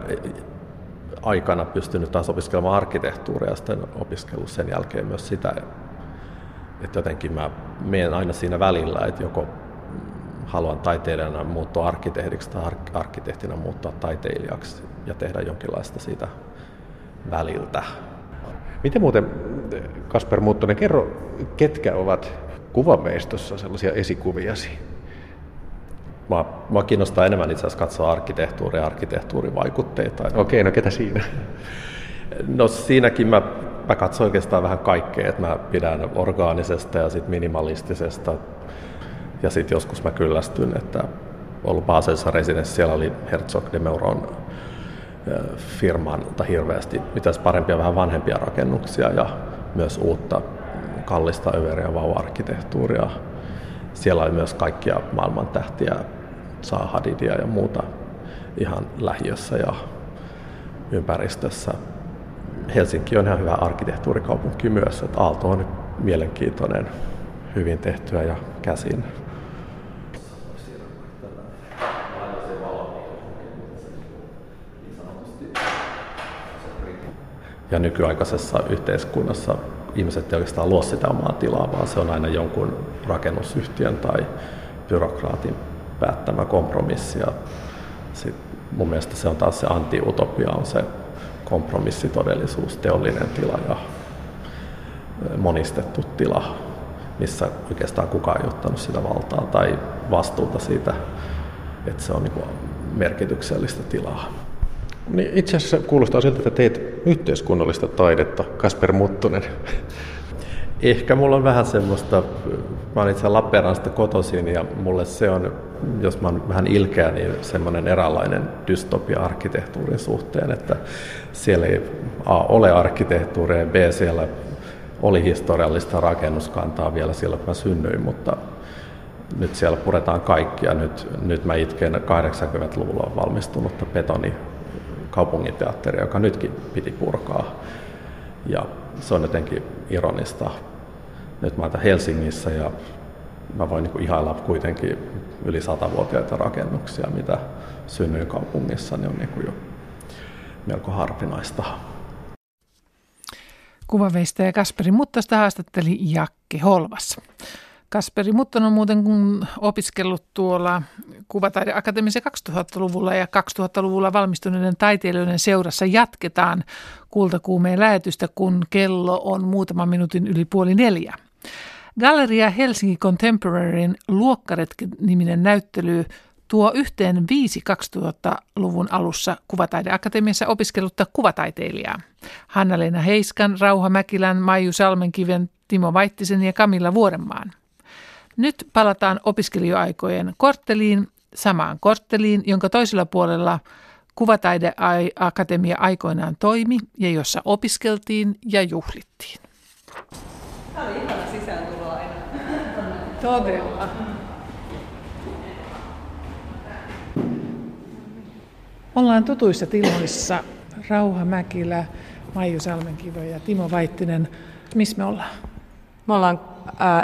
Speaker 8: aikana pystynyt taas opiskelemaan arkkitehtuuria ja sitten opiskellut sen jälkeen myös sitä, että jotenkin mä menen aina siinä välillä, että joko haluan taiteilijana muuttua arkkitehdiksi tai arkkitehtina muuttua taiteilijaksi ja tehdä jonkinlaista siitä väliltä.
Speaker 9: Miten muuten, Kasper Muuttonen, kerro, ketkä ovat kuvameistossa sellaisia esikuviasi?
Speaker 8: Mä, mä kiinnostaa enemmän itse asiassa katsoa arkkitehtuuria ja arkkitehtuurivaikutteita.
Speaker 9: Okei, no ketä siinä?
Speaker 8: No siinäkin mä, mä katson oikeastaan vähän kaikkea, että mä pidän orgaanisesta ja sitten minimalistisesta. Ja sitten joskus mä kyllästyn, että ollut Baselissa residenssi, siellä oli Herzog de Meuron firman hirveästi mitä parempia vähän vanhempia rakennuksia ja myös uutta kallista överiä vauva-arkkitehtuuria. Siellä oli myös kaikkia maailman tähtiä, saa hadidia ja muuta ihan lähiössä ja ympäristössä. Helsinki on ihan hyvä arkkitehtuurikaupunki myös, että Aalto on mielenkiintoinen, hyvin tehtyä ja käsin ja nykyaikaisessa yhteiskunnassa ihmiset ei oikeastaan luo sitä omaa tilaa, vaan se on aina jonkun rakennusyhtiön tai byrokraatin päättämä kompromissi. Ja sit mun mielestä se on taas se anti-utopia, on se kompromissitodellisuus, teollinen tila ja monistettu tila, missä oikeastaan kukaan ei ottanut sitä valtaa tai vastuuta siitä, että se on niin merkityksellistä tilaa.
Speaker 9: Niin itse asiassa kuulostaa siltä, että teet yhteiskunnallista taidetta, Kasper Muttunen.
Speaker 8: Ehkä mulla on vähän semmoista, mä olen itse Lappeenrannasta kotoisin ja mulle se on, jos mä oon vähän ilkeä, niin semmoinen eräänlainen dystopia arkkitehtuurin suhteen, että siellä ei A, ole arkkitehtuuria B, siellä oli historiallista rakennuskantaa vielä silloin, kun mä synnyin, mutta nyt siellä puretaan kaikkia. Nyt, nyt mä itken 80-luvulla valmistunutta betoni kaupunginteatteria, joka nytkin piti purkaa. Ja se on jotenkin ironista. Nyt mä oon Helsingissä ja mä voin niin ihailla kuitenkin yli satavuotiaita rakennuksia, mitä synnyin kaupungissa, niin on niin jo melko harvinaista.
Speaker 1: Kuvaveistäjä Kasperi Muttasta haastatteli Jakke Holvas. Kasperi Mutton on muuten opiskellut tuolla Kuvataideakatemiassa 2000-luvulla ja 2000-luvulla valmistuneiden taiteilijoiden seurassa jatketaan kultakuumeen lähetystä, kun kello on muutaman minuutin yli puoli neljä. Galleria Helsinki Contemporaryn Luokkaretki-niminen näyttely tuo yhteen viisi 2000-luvun alussa Kuvataideakatemiassa opiskellutta kuvataiteilijaa. Hanna-Leena Heiskan, Rauha Mäkilän, Maiju Salmenkiven, Timo Vaittisen ja Kamilla Vuorenmaan. Nyt palataan opiskelijoaikojen kortteliin, samaan kortteliin, jonka toisella puolella Kuvataideakatemia aikoinaan toimi ja jossa opiskeltiin ja juhlittiin.
Speaker 5: Tämä oli ihana sisääntulo aina.
Speaker 1: Todella. Ollaan tutuissa tiloissa. Rauha Mäkilä, Maiju Salmenkivo ja Timo Vaittinen. Missä me ollaan?
Speaker 7: Me ollaan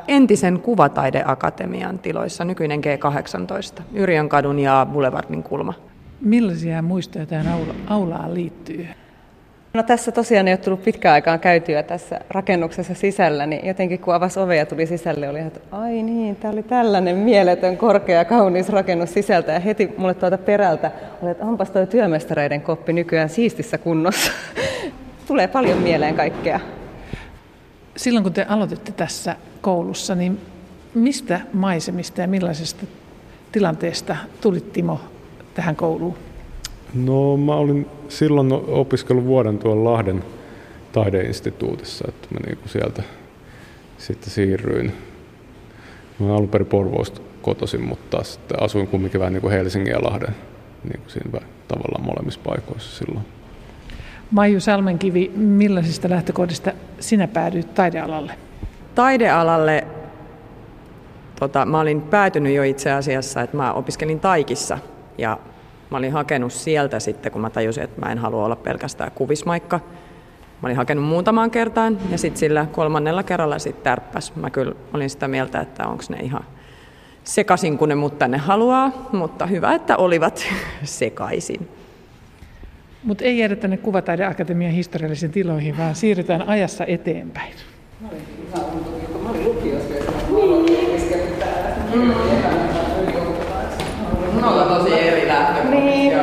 Speaker 7: entisen Kuvataideakatemian tiloissa, nykyinen G18, Yrjönkadun ja Boulevardin kulma.
Speaker 1: Millaisia muistoja tähän aula- aulaan liittyy?
Speaker 5: No tässä tosiaan ei ole tullut pitkään aikaan käytyä tässä rakennuksessa sisällä, niin jotenkin kun avasi ovea ja tuli sisälle, oli, että ai niin, tämä oli tällainen mieletön, korkea, kaunis rakennus sisältä. Ja heti mulle tuolta perältä oli, että onpas tuo työmestareiden koppi nykyään siistissä kunnossa. Tulee paljon mieleen kaikkea.
Speaker 1: Silloin kun te aloititte tässä koulussa, niin mistä maisemista ja millaisesta tilanteesta tulit Timo tähän kouluun?
Speaker 6: No mä olin silloin opiskellut vuoden tuolla Lahden taideinstituutissa, että mä niin sieltä sitten siirryin. Mä olen alun perin Porvoosta kotoisin, mutta sitten asuin kumminkin vähän niin kuin Helsingin ja Lahden niin kuin siinä tavallaan molemmissa paikoissa silloin.
Speaker 1: Maiju Salmenkivi, millaisista lähtökohdista sinä päädyit taidealalle?
Speaker 7: Taidealalle tota, mä olin päätynyt jo itse asiassa, että mä opiskelin Taikissa ja mä olin hakenut sieltä sitten, kun mä tajusin, että mä en halua olla pelkästään kuvismaikka. Mä olin hakenut muutamaan kertaan ja sitten sillä kolmannella kerralla sitten tärppäs. Mä kyllä olin sitä mieltä, että onko ne ihan sekaisin, kun ne mut tänne haluaa, mutta hyvä, että olivat sekaisin.
Speaker 1: Mutta ei jäädä tänne Kuvataideakatemian historiallisiin tiloihin, vaan siirrytään ajassa eteenpäin. Mä olin ihan mä olin lukiossa,
Speaker 7: niin. täällä. Mm. Mulla on tosi eri lähtökohtia. Niin.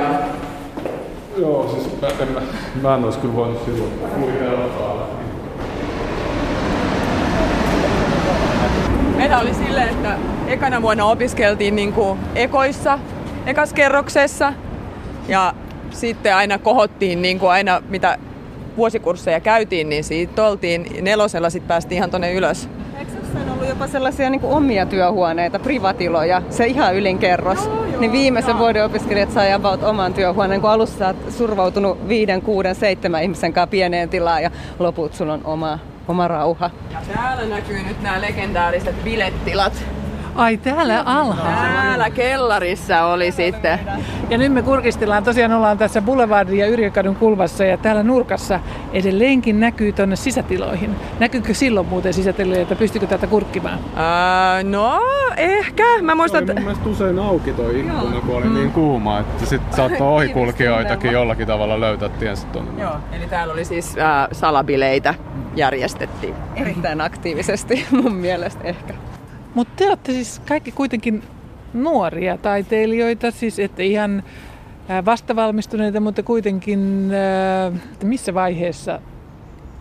Speaker 6: Joo, siis mä en, mä, mä en olisi kyllä voinut silloin kuvitella
Speaker 7: Meillä oli silleen, että ekana vuonna opiskeltiin niin kuin ekoissa, ekas kerroksessa. Ja sitten aina kohottiin niin kuin aina, mitä vuosikursseja käytiin, niin siitä oltiin nelosella, sitten päästiin ihan tuonne ylös.
Speaker 5: Eikö on ollut jopa sellaisia niin kuin omia työhuoneita, privatiloja, se ihan ylin kerros? Joo, joo, niin viimeisen joo. vuoden opiskelijat sai about oman työhuoneen, kun alussa olet survautunut viiden, kuuden, seitsemän ihmisen kanssa pieneen tilaan ja loput sulla on oma, oma rauha.
Speaker 7: Ja täällä näkyy nyt nämä legendaariset bilettilat.
Speaker 1: Ai täällä alhaalla.
Speaker 7: Täällä kellarissa oli sitten.
Speaker 1: Ja nyt me kurkistellaan, tosiaan ollaan tässä Boulevardin ja Yrjökadun kulmassa ja täällä nurkassa edelleenkin näkyy tuonne sisätiloihin. Näkyykö silloin muuten sisätiloja, että pystykö tätä kurkkimaan?
Speaker 7: Uh, no, ehkä. Mä muistan,
Speaker 6: että... mun mielestä usein auki toi ikkuna, kun oli mm. niin kuuma, että sit saattoi ohikulkijoitakin jollakin tavalla löytää tiensä tuonne.
Speaker 7: Joo, eli täällä oli siis äh, salabileitä järjestettiin.
Speaker 5: Erittäin aktiivisesti mun mielestä ehkä.
Speaker 1: Mutta te olette siis kaikki kuitenkin nuoria taiteilijoita, siis ette ihan vastavalmistuneita, mutta kuitenkin että missä vaiheessa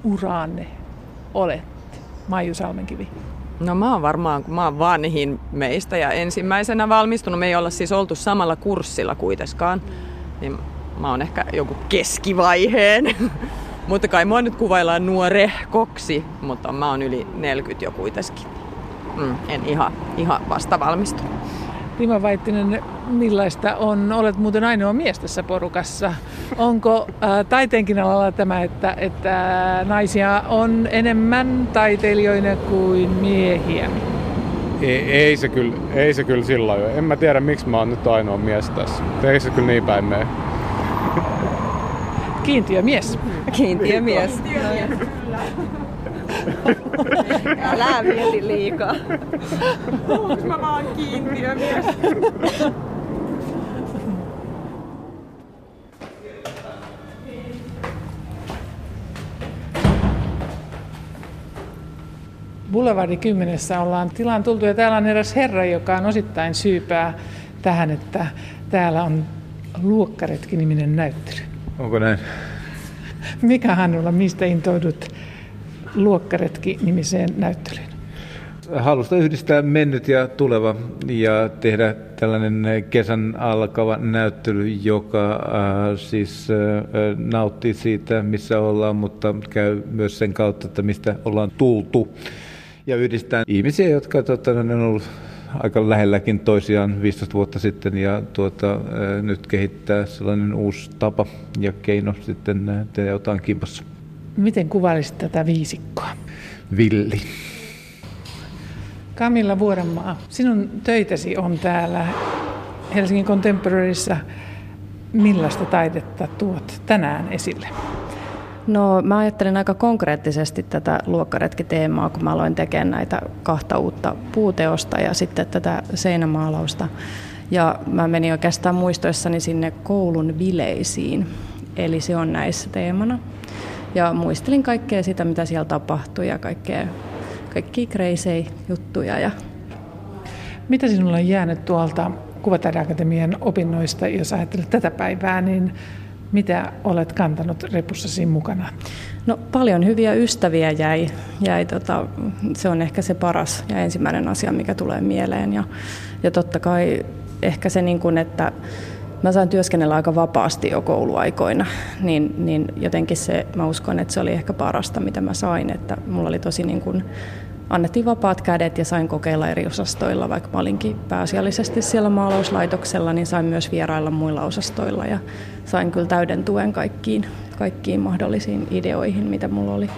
Speaker 1: uraanne olette, Maiju Salmenkivi?
Speaker 7: No mä oon varmaan, kun mä oon vanhin meistä ja ensimmäisenä valmistunut, me ei olla siis oltu samalla kurssilla kuitenkaan, niin mä oon ehkä joku keskivaiheen. mutta kai mua nyt kuvaillaan nuorehkoksi, mutta mä oon yli 40 jo kuitenkin mm, en ihan, ihan vasta valmistunut.
Speaker 1: Rima Vaittinen, millaista on, olet muuten ainoa mies tässä porukassa. Onko ää, taiteenkin alalla tämä, että, että naisia on enemmän taiteilijoina kuin miehiä?
Speaker 6: Ei, ei, se kyllä, ei se kyllä sillä lailla. En mä tiedä, miksi mä oon nyt ainoa mies tässä. Ei se kyllä niin päin mene.
Speaker 1: Kiintiömies.
Speaker 5: Kiintiömies. Kiintiömies. Älä mieti liikaa.
Speaker 7: Onks mä vaan kiintiömies?
Speaker 1: Boulevardi 10 ollaan tilaan tultu ja täällä on eräs herra, joka on osittain syypää tähän, että täällä on Luokkaretki-niminen näyttely.
Speaker 10: Onko näin?
Speaker 1: Mikä Hannulla, mistä intoudut Luokkaretki-nimiseen näyttelyyn?
Speaker 10: Halusta yhdistää mennyt ja tuleva ja tehdä tällainen kesän alkava näyttely, joka äh, siis äh, nauttii siitä, missä ollaan, mutta käy myös sen kautta, että mistä ollaan tultu. Ja yhdistää ihmisiä, jotka tuota, on ollut aika lähelläkin toisiaan 15 vuotta sitten ja tuota, äh, nyt kehittää sellainen uusi tapa ja keino sitten äh, tehdä jotain kimpassa.
Speaker 1: Miten kuvailisit tätä viisikkoa?
Speaker 10: Villi.
Speaker 1: Kamilla Vuorenmaa, sinun töitäsi on täällä Helsingin Contemporaryssa. Millaista taidetta tuot tänään esille?
Speaker 3: No mä ajattelin aika konkreettisesti tätä luokkaretkiteemaa, kun mä aloin tekemään näitä kahta uutta puuteosta ja sitten tätä seinämaalausta. Ja mä menin oikeastaan muistoissani sinne koulun bileisiin, eli se on näissä teemana. Ja muistelin kaikkea sitä, mitä siellä tapahtui ja kaikkea, kaikkia kreisejä juttuja. Ja...
Speaker 1: Mitä sinulla on jäänyt tuolta Kuvataideakatemian opinnoista, jos ajattelet tätä päivää, niin mitä olet kantanut repussasi mukana?
Speaker 3: No paljon hyviä ystäviä jäi. jäi tota, se on ehkä se paras ja ensimmäinen asia, mikä tulee mieleen. Ja, ja totta kai ehkä se, niin kuin, että mä sain työskennellä aika vapaasti jo kouluaikoina, niin, niin jotenkin se, mä uskon, että se oli ehkä parasta, mitä mä sain, että mulla oli tosi niin kuin, annettiin vapaat kädet ja sain kokeilla eri osastoilla, vaikka mä olinkin pääasiallisesti siellä maalauslaitoksella, niin sain myös vierailla muilla osastoilla ja sain kyllä täyden tuen kaikkiin, kaikkiin mahdollisiin ideoihin, mitä mulla oli.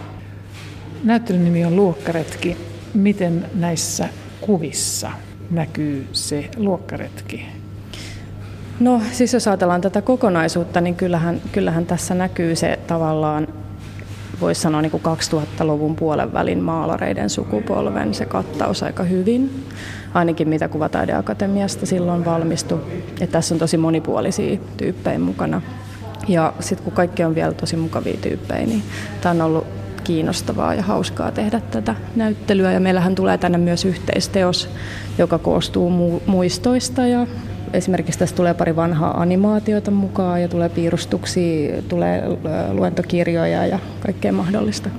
Speaker 1: Näyttelyn nimi on Luokkaretki. Miten näissä kuvissa näkyy se luokkaretki?
Speaker 3: No siis jos ajatellaan tätä kokonaisuutta, niin kyllähän, kyllähän tässä näkyy se tavallaan, voisi sanoa niin kuin 2000-luvun puolen välin maalareiden sukupolven se kattaus aika hyvin, ainakin mitä Kuvataideakatemiasta silloin valmistui. Ja tässä on tosi monipuolisia tyyppejä mukana. Ja sitten kun kaikki on vielä tosi mukavia tyyppejä, niin tämä on ollut kiinnostavaa ja hauskaa tehdä tätä näyttelyä. Ja meillähän tulee tänne myös yhteisteos, joka koostuu muistoista ja Esimerkiksi tässä tulee pari vanhaa animaatiota mukaan ja tulee piirustuksia, tulee luentokirjoja ja kaikkea mahdollista.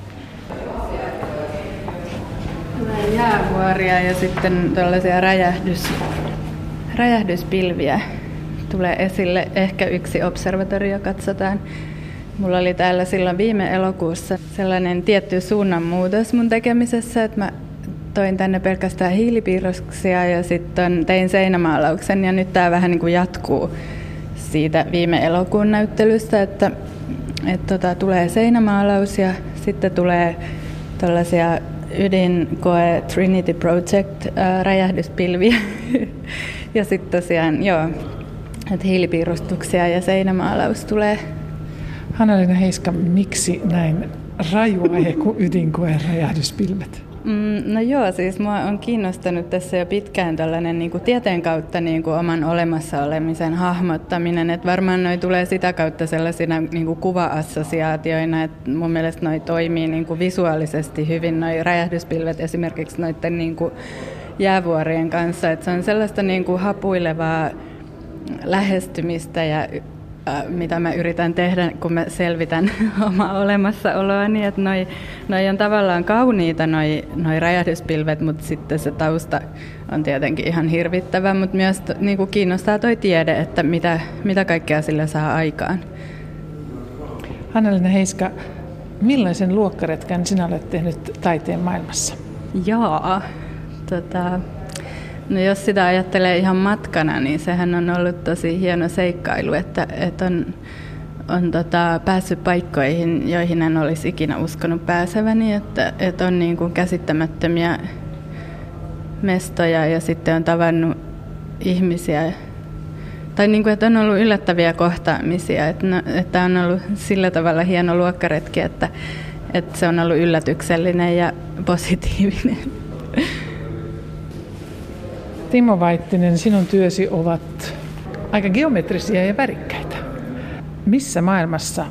Speaker 4: Tulee jäävuoria ja sitten tällaisia räjähdys, räjähdyspilviä tulee esille. Ehkä yksi observatorio katsotaan. Mulla oli täällä silloin viime elokuussa sellainen tietty suunnanmuutos mun tekemisessä, että mä toin tänne pelkästään hiilipiirroksia ja sitten tein seinämaalauksen ja nyt tämä vähän niin kuin jatkuu siitä viime elokuun näyttelystä, että, että tota, tulee seinämaalaus ja sitten tulee tällaisia ydinkoe Trinity Project räjähdyspilviä. ja sitten tosiaan, joo, että hiilipiirustuksia ja seinämaalaus tulee.
Speaker 1: Hanna-Leena Heiska, miksi näin raju aihe kuin ydinkoe räjähdyspilvet?
Speaker 4: Mm, no joo, siis mua on kiinnostanut tässä jo pitkään tällainen niin kuin tieteen kautta niin kuin oman olemassa olemisen hahmottaminen. että varmaan noi tulee sitä kautta sellaisina niin kuin kuva-assosiaatioina, että mun mielestä noi toimii niin kuin visuaalisesti hyvin, noi räjähdyspilvet esimerkiksi noiden niin kuin jäävuorien kanssa. että se on sellaista niin kuin hapuilevaa lähestymistä ja mitä mä yritän tehdä, kun mä selvitän omaa olemassaoloa, niin että noi, noi on tavallaan kauniita noi, noi räjähdyspilvet, mutta sitten se tausta on tietenkin ihan hirvittävä, mutta myös niin kuin kiinnostaa toi tiede, että mitä, mitä kaikkea sillä saa aikaan.
Speaker 1: Hannelina Heiska, millaisen luokkaretken sinä olet tehnyt taiteen maailmassa?
Speaker 4: Jaa, tota, No jos sitä ajattelee ihan matkana, niin sehän on ollut tosi hieno seikkailu, että, että on, on tota, päässyt paikkoihin, joihin en olisi ikinä uskonut pääseväni, että, että on niin kuin käsittämättömiä mestoja ja sitten on tavannut ihmisiä, tai niin kuin, että on ollut yllättäviä kohtaamisia, että, no, että on ollut sillä tavalla hieno luokkaretki, että, että se on ollut yllätyksellinen ja positiivinen.
Speaker 1: Timo Vaittinen, sinun työsi ovat aika geometrisia ja värikkäitä. Missä maailmassa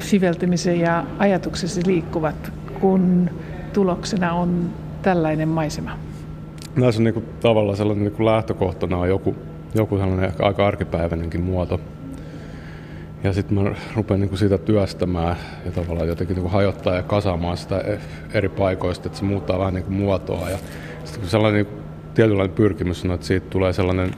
Speaker 1: siveltymisen ja ajatuksesi liikkuvat, kun tuloksena on tällainen maisema?
Speaker 6: Näissä on niinku tavallaan sellainen niinku lähtökohtana on joku, joku sellainen aika arkipäiväinenkin muoto. Ja sitten mä rupean niinku sitä työstämään ja tavallaan jotenkin niinku hajottaa ja kasaamaan sitä eri paikoista, että se muuttaa vähän niinku muotoa. Ja sitten kun sellainen niinku tietynlainen pyrkimys on, että siitä tulee sellainen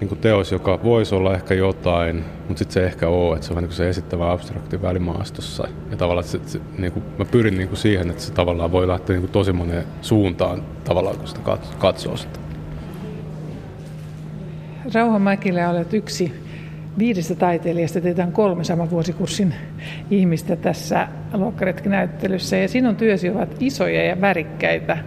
Speaker 6: niin kuin teos, joka voisi olla ehkä jotain, mutta sitten se ehkä ole, että se on niin se esittävä abstrakti välimaastossa. Ja tavallaan se, se, niin kuin, mä pyrin niin kuin siihen, että se tavallaan voi lähteä niin kuin tosi moneen suuntaan tavallaan, kun sitä katsoo sitä.
Speaker 1: Rauha Mäkilä olet yksi viidestä taiteilijasta, teitä on kolme saman vuosikurssin ihmistä tässä luokkaretkinäyttelyssä. Ja sinun työsi ovat isoja ja värikkäitä.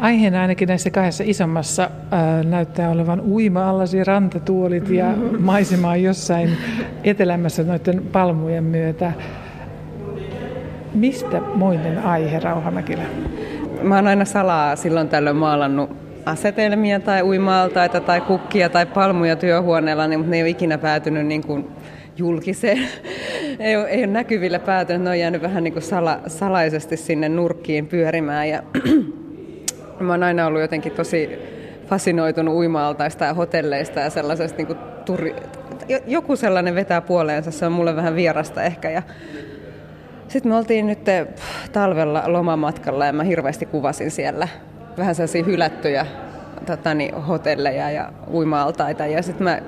Speaker 1: Aiheena ainakin näissä kahdessa isommassa ää, näyttää olevan uima-allasi rantatuolit ja maisemaa jossain etelämässä noiden palmujen myötä. Mistä moinen aihe, Rauhamäkilä?
Speaker 5: Mä oon aina salaa silloin tällöin maalannut asetelmia tai uimaaltaita tai kukkia tai palmuja työhuoneella, niin, mutta ne ei ole ikinä päätynyt niin kuin julkiseen. ei, ole, ei ole näkyvillä päätynyt, ne on jäänyt vähän niin kuin sala, salaisesti sinne nurkkiin pyörimään. Ja Mä oon aina ollut jotenkin tosi fasinoitunut uimaaltaista ja hotelleista ja sellaisesta niin kuin turi... joku sellainen vetää puoleensa, se on mulle vähän vierasta ehkä. Ja sitten me oltiin nyt talvella lomamatkalla ja mä hirveästi kuvasin siellä vähän sellaisia hylättyjä tota, niin, hotelleja ja uimaaltaita. Ja sitten mä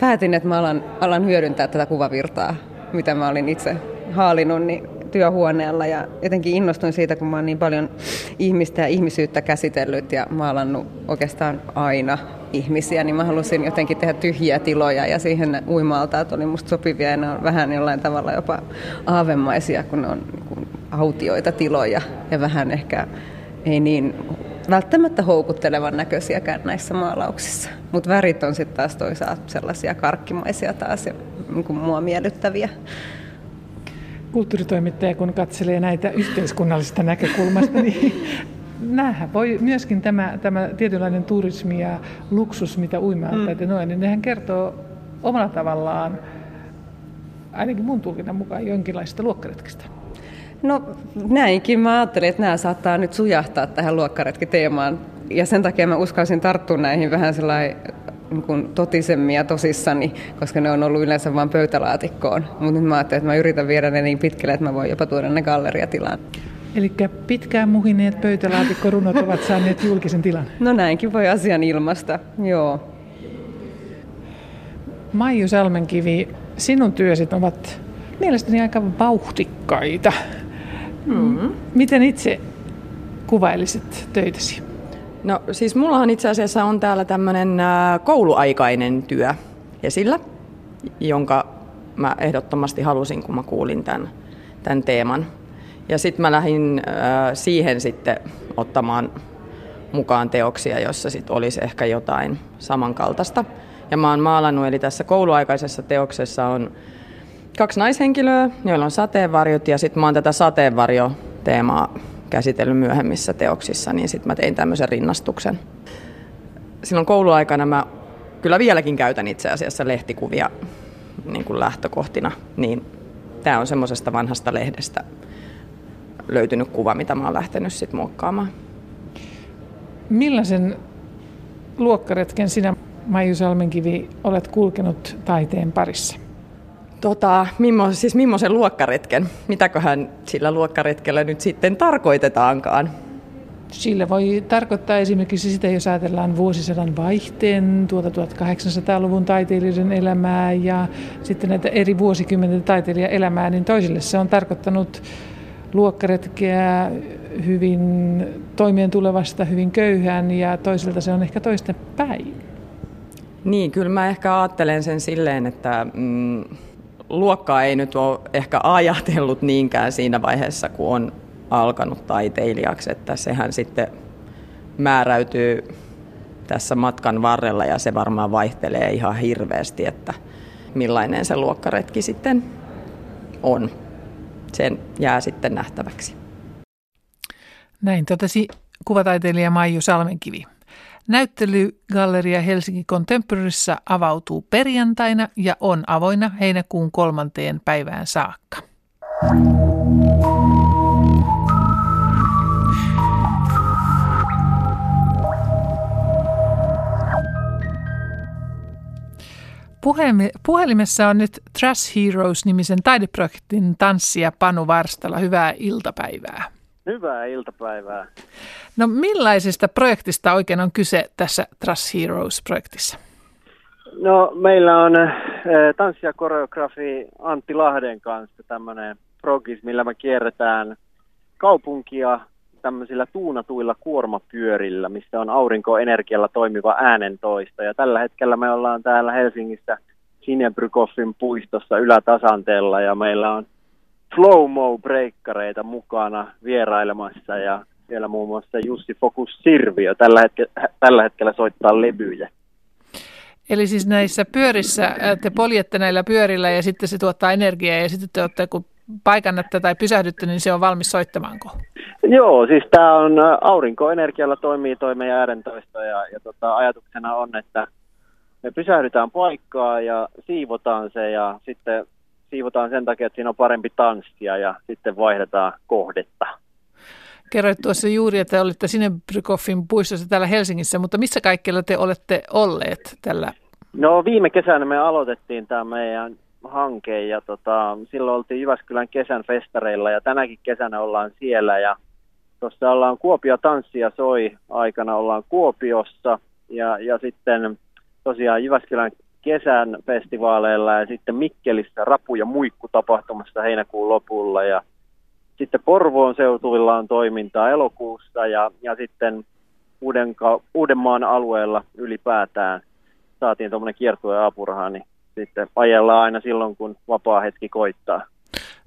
Speaker 5: päätin, että mä alan, alan hyödyntää tätä kuvavirtaa, mitä mä olin itse haalinut, niin työhuoneella ja jotenkin innostuin siitä, kun mä oon niin paljon ihmistä ja ihmisyyttä käsitellyt ja maalannut oikeastaan aina ihmisiä, niin mä halusin jotenkin tehdä tyhjiä tiloja ja siihen uimaaltaat oli musta sopivia ja ne on vähän jollain tavalla jopa aavemaisia, kun ne on niin autioita tiloja ja vähän ehkä ei niin välttämättä houkuttelevan näköisiäkään näissä maalauksissa. Mutta värit on sitten taas toisaalta sellaisia karkkimaisia taas ja niin mua miellyttäviä
Speaker 1: kulttuuritoimittaja, kun katselee näitä yhteiskunnallisesta näkökulmasta, niin näähän voi myöskin tämä, tämä tietynlainen turismi ja luksus, mitä uima-altaat mm. noin, niin nehän kertoo omalla tavallaan, ainakin mun tulkinnan mukaan, jonkinlaista luokkaretkestä.
Speaker 5: No näinkin. Mä ajattelin, että nämä saattaa nyt sujahtaa tähän luokkaretkiteemaan. Ja sen takia mä uskalsin tarttua näihin vähän sellainen niin kuin totisemmin ja tosissani, koska ne on ollut yleensä vain pöytälaatikkoon. Mutta nyt mä ajattelin, että mä yritän viedä ne niin pitkälle, että mä voin jopa tuoda ne galleriatilaan.
Speaker 1: Eli pitkään muhineet pöytälaatikkorunot ovat saaneet julkisen tilan.
Speaker 5: No näinkin voi asian ilmasta, joo.
Speaker 1: Maiju Salmenkivi, sinun työsit ovat mielestäni aika vauhtikkaita. Mm-hmm. Miten itse kuvailisit töitäsi?
Speaker 7: No siis mullahan itse asiassa on täällä tämmöinen kouluaikainen työ esillä, jonka mä ehdottomasti halusin, kun mä kuulin tämän, tämän teeman. Ja sitten mä lähdin äh, siihen sitten ottamaan mukaan teoksia, jossa sit olisi ehkä jotain samankaltaista. Ja mä oon maalannut, eli tässä kouluaikaisessa teoksessa on kaksi naishenkilöä, joilla on sateenvarjot, ja sitten mä oon tätä sateenvarjo-teemaa käsitellyt myöhemmissä teoksissa, niin sitten mä tein tämmöisen rinnastuksen. Silloin kouluaikana mä kyllä vieläkin käytän itse asiassa lehtikuvia niin kuin lähtökohtina, niin tämä on semmoisesta vanhasta lehdestä löytynyt kuva, mitä mä oon lähtenyt sitten muokkaamaan.
Speaker 1: Millaisen luokkaretken sinä, Maiju Salmenkivi, olet kulkenut taiteen parissa?
Speaker 7: Tota, mimmo, siis millaisen luokkaretken? Mitäköhän sillä luokkaretkellä nyt sitten tarkoitetaankaan?
Speaker 1: Sillä voi tarkoittaa esimerkiksi sitä, jos ajatellaan vuosisadan vaihteen, tuota 1800-luvun taiteilijoiden elämää ja sitten näitä eri vuosikymmenten taiteilijan elämää, niin toisille se on tarkoittanut luokkaretkeä hyvin toimeen tulevasta hyvin köyhään ja toisilta se on ehkä toisten päin.
Speaker 7: Niin, kyllä mä ehkä ajattelen sen silleen, että mm, luokkaa ei nyt ole ehkä ajatellut niinkään siinä vaiheessa, kun on alkanut taiteilijaksi, että sehän sitten määräytyy tässä matkan varrella ja se varmaan vaihtelee ihan hirveästi, että millainen se luokkaretki sitten on. Sen jää sitten nähtäväksi.
Speaker 1: Näin totesi kuvataiteilija Maiju Salmenkivi. Näyttelygalleria Helsinki Contemporaryssa avautuu perjantaina ja on avoinna heinäkuun kolmanteen päivään saakka. Puhelimessa on nyt Trash Heroes-nimisen taideprojektin tanssija Panu Varstala. Hyvää iltapäivää.
Speaker 11: Hyvää iltapäivää.
Speaker 1: No millaisesta projektista oikein on kyse tässä Trash Heroes-projektissa?
Speaker 11: No meillä on äh, tanssi- ja koreografi Antti Lahden kanssa tämmöinen progis, millä me kierretään kaupunkia tämmöisillä tuunatuilla kuormapyörillä, missä on aurinkoenergialla toimiva äänentoista. Ja tällä hetkellä me ollaan täällä Helsingissä Sinebrykoffin puistossa ylätasanteella ja meillä on flow-mo-breikkareita mukana vierailemassa ja siellä muun muassa Jussi Fokus Sirviö tällä hetkellä, tällä hetkellä soittaa levyjä.
Speaker 1: Eli siis näissä pyörissä te poljette näillä pyörillä ja sitten se tuottaa energiaa ja sitten te olette, kun paikannatte tai pysähdytte, niin se on valmis soittamaanko?
Speaker 11: Joo, siis tämä on aurinkoenergialla toimii toi meidän äärentoisto ja, ja tota, ajatuksena on, että me pysähdytään paikkaa ja siivotaan se ja sitten siivotaan sen takia, että siinä on parempi tanssia ja sitten vaihdetaan kohdetta.
Speaker 1: Kerroit tuossa juuri, että olitte Sinebrykoffin puistossa täällä Helsingissä, mutta missä kaikkialla te olette olleet tällä?
Speaker 11: No viime kesänä me aloitettiin tämä meidän hanke ja tota, silloin oltiin Jyväskylän kesän festareilla ja tänäkin kesänä ollaan siellä ja tuossa ollaan Kuopio tanssia soi aikana ollaan Kuopiossa ja, ja sitten tosiaan Jyväskylän kesän festivaaleilla ja sitten Mikkelissä rapu- ja muikku tapahtumassa heinäkuun lopulla ja sitten Porvoon seutuilla on toimintaa elokuussa ja, ja sitten Uudenka- Uudenmaan alueella ylipäätään saatiin tuommoinen kiertue apuraha, niin sitten ajellaan aina silloin, kun vapaa hetki koittaa.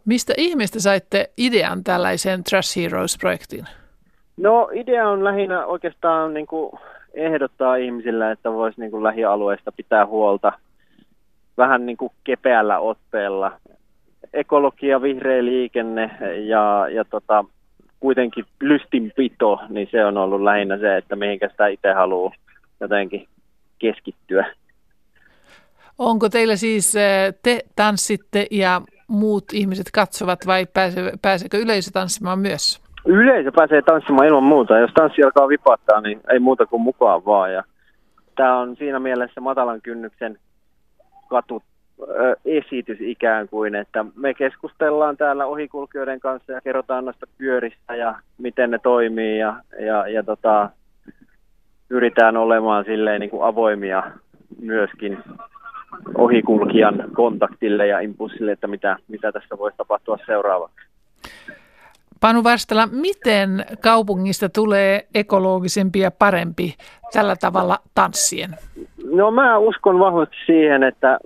Speaker 1: Mistä ihmeestä saitte idean tällaiseen Trash Heroes-projektiin?
Speaker 11: No idea on lähinnä oikeastaan niin kuin ehdottaa ihmisille, että voisi niin kuin lähialueesta pitää huolta vähän niin kuin kepeällä otteella. Ekologia, vihreä liikenne ja, ja tota, kuitenkin lystinpito, niin se on ollut lähinnä se, että mihinkä sitä itse haluaa jotenkin keskittyä.
Speaker 1: Onko teillä siis, eh, te tanssitte ja muut ihmiset katsovat vai pääse, pääseekö yleisö tanssimaan myös?
Speaker 11: Yleisö pääsee tanssimaan ilman muuta. Jos tanssi alkaa vipattaa, niin ei muuta kuin mukaan vaan. Ja tämä on siinä mielessä matalan kynnyksen katu esitys ikään kuin, että me keskustellaan täällä ohikulkijoiden kanssa ja kerrotaan noista pyöristä ja miten ne toimii ja, ja, ja tota, yritetään olemaan silleen niin kuin avoimia myöskin ohikulkijan kontaktille ja impulssille, että mitä, mitä tässä voisi tapahtua seuraavaksi.
Speaker 1: Panu Varstala, miten kaupungista tulee ekologisempi ja parempi tällä tavalla tanssien?
Speaker 11: No mä uskon vahvasti siihen, että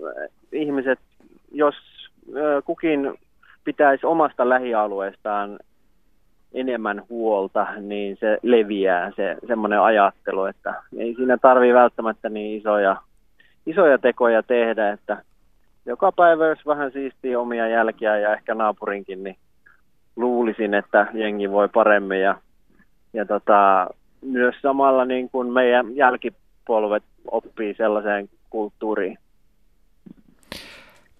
Speaker 11: ihmiset, jos kukin pitäisi omasta lähialueestaan enemmän huolta, niin se leviää se semmoinen ajattelu, että ei siinä tarvii välttämättä niin isoja, isoja tekoja tehdä, että joka päivä jos vähän siistii omia jälkiä ja ehkä naapurinkin, niin luulisin, että jengi voi paremmin ja, ja tota, myös samalla niin kuin meidän jälkipolvet oppii sellaiseen kulttuuriin.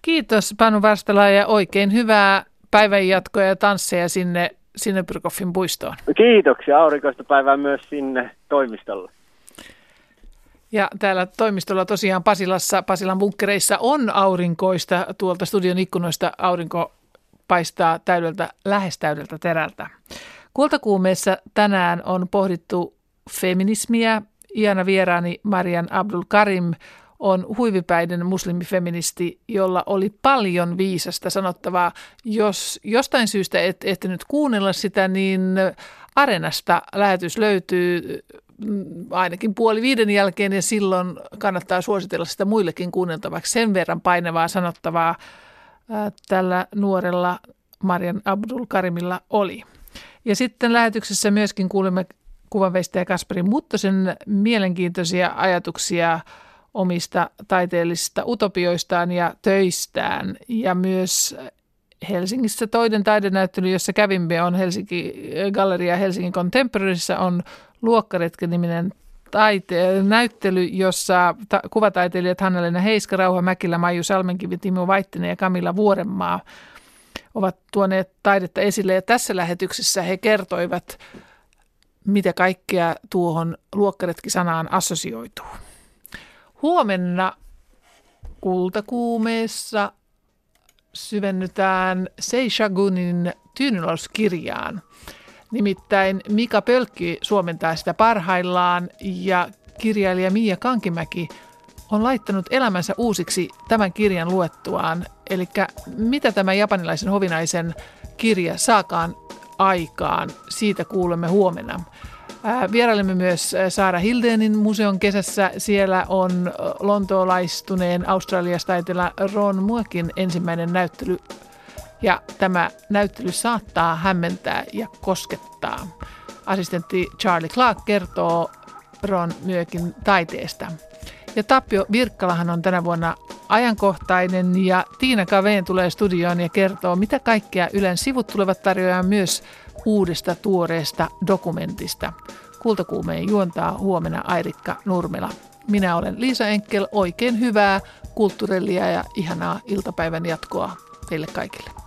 Speaker 1: Kiitos Panu Varstala ja oikein hyvää päivänjatkoa ja tansseja sinne, sinne Pyrkoffin puistoon.
Speaker 11: Kiitoksia aurinkoista päivää myös sinne toimistolle.
Speaker 1: Ja täällä toimistolla tosiaan Pasilassa, Pasilan bunkkereissa on aurinkoista. Tuolta studion ikkunoista aurinko paistaa täydeltä, lähes täydeltä terältä. Kultakuumeessa tänään on pohdittu feminismiä. Iana vieraani Marian Abdul Karim on huivipäinen muslimifeministi, jolla oli paljon viisasta sanottavaa. Jos jostain syystä et ehtinyt kuunnella sitä, niin Arenasta lähetys löytyy mm, ainakin puoli viiden jälkeen ja silloin kannattaa suositella sitä muillekin kuunneltavaksi. Sen verran painavaa sanottavaa tällä nuorella Marian Abdul Karimilla oli. Ja sitten lähetyksessä myöskin kuulemme kuvanveistäjä Kasperi Muttosen mielenkiintoisia ajatuksia omista taiteellisista utopioistaan ja töistään. Ja myös Helsingissä toinen taidenäyttely, jossa kävimme, on Helsinki, Galleria Helsingin Contemporaryssä on Luokkaretken-niminen taite- näyttely, jossa ta- kuvataiteilijat Hanna-Leena Heiska, Rauha Mäkilä, Maiju Salmenkivi, Timo Vaittinen ja Kamilla Vuorenmaa ovat tuoneet taidetta esille. Ja tässä lähetyksessä he kertoivat, mitä kaikkea tuohon luokkaretki-sanaan assosioituu. Huomenna kultakuumeessa syvennytään Seishagunin Tyynylauskirjaan. Nimittäin Mika Pölkki suomentaa sitä parhaillaan ja kirjailija Mia Kankimäki on laittanut elämänsä uusiksi tämän kirjan luettuaan. Eli mitä tämä japanilaisen hovinaisen kirja saakaan aikaan, siitä kuulemme huomenna. Vierailemme myös Saara Hildenin museon kesässä. Siellä on lontoolaistuneen australiastaiteella Ron Muekin ensimmäinen näyttely ja tämä näyttely saattaa hämmentää ja koskettaa. Assistentti Charlie Clark kertoo Ron Myökin taiteesta. Ja Tapio Virkkalahan on tänä vuonna ajankohtainen ja Tiina Kaveen tulee studioon ja kertoo, mitä kaikkea Ylen sivut tulevat tarjoamaan myös uudesta tuoreesta dokumentista. Kultakuumeen juontaa huomenna Airikka Nurmela. Minä olen Liisa Enkel, oikein hyvää kulttuurillia ja ihanaa iltapäivän jatkoa teille kaikille.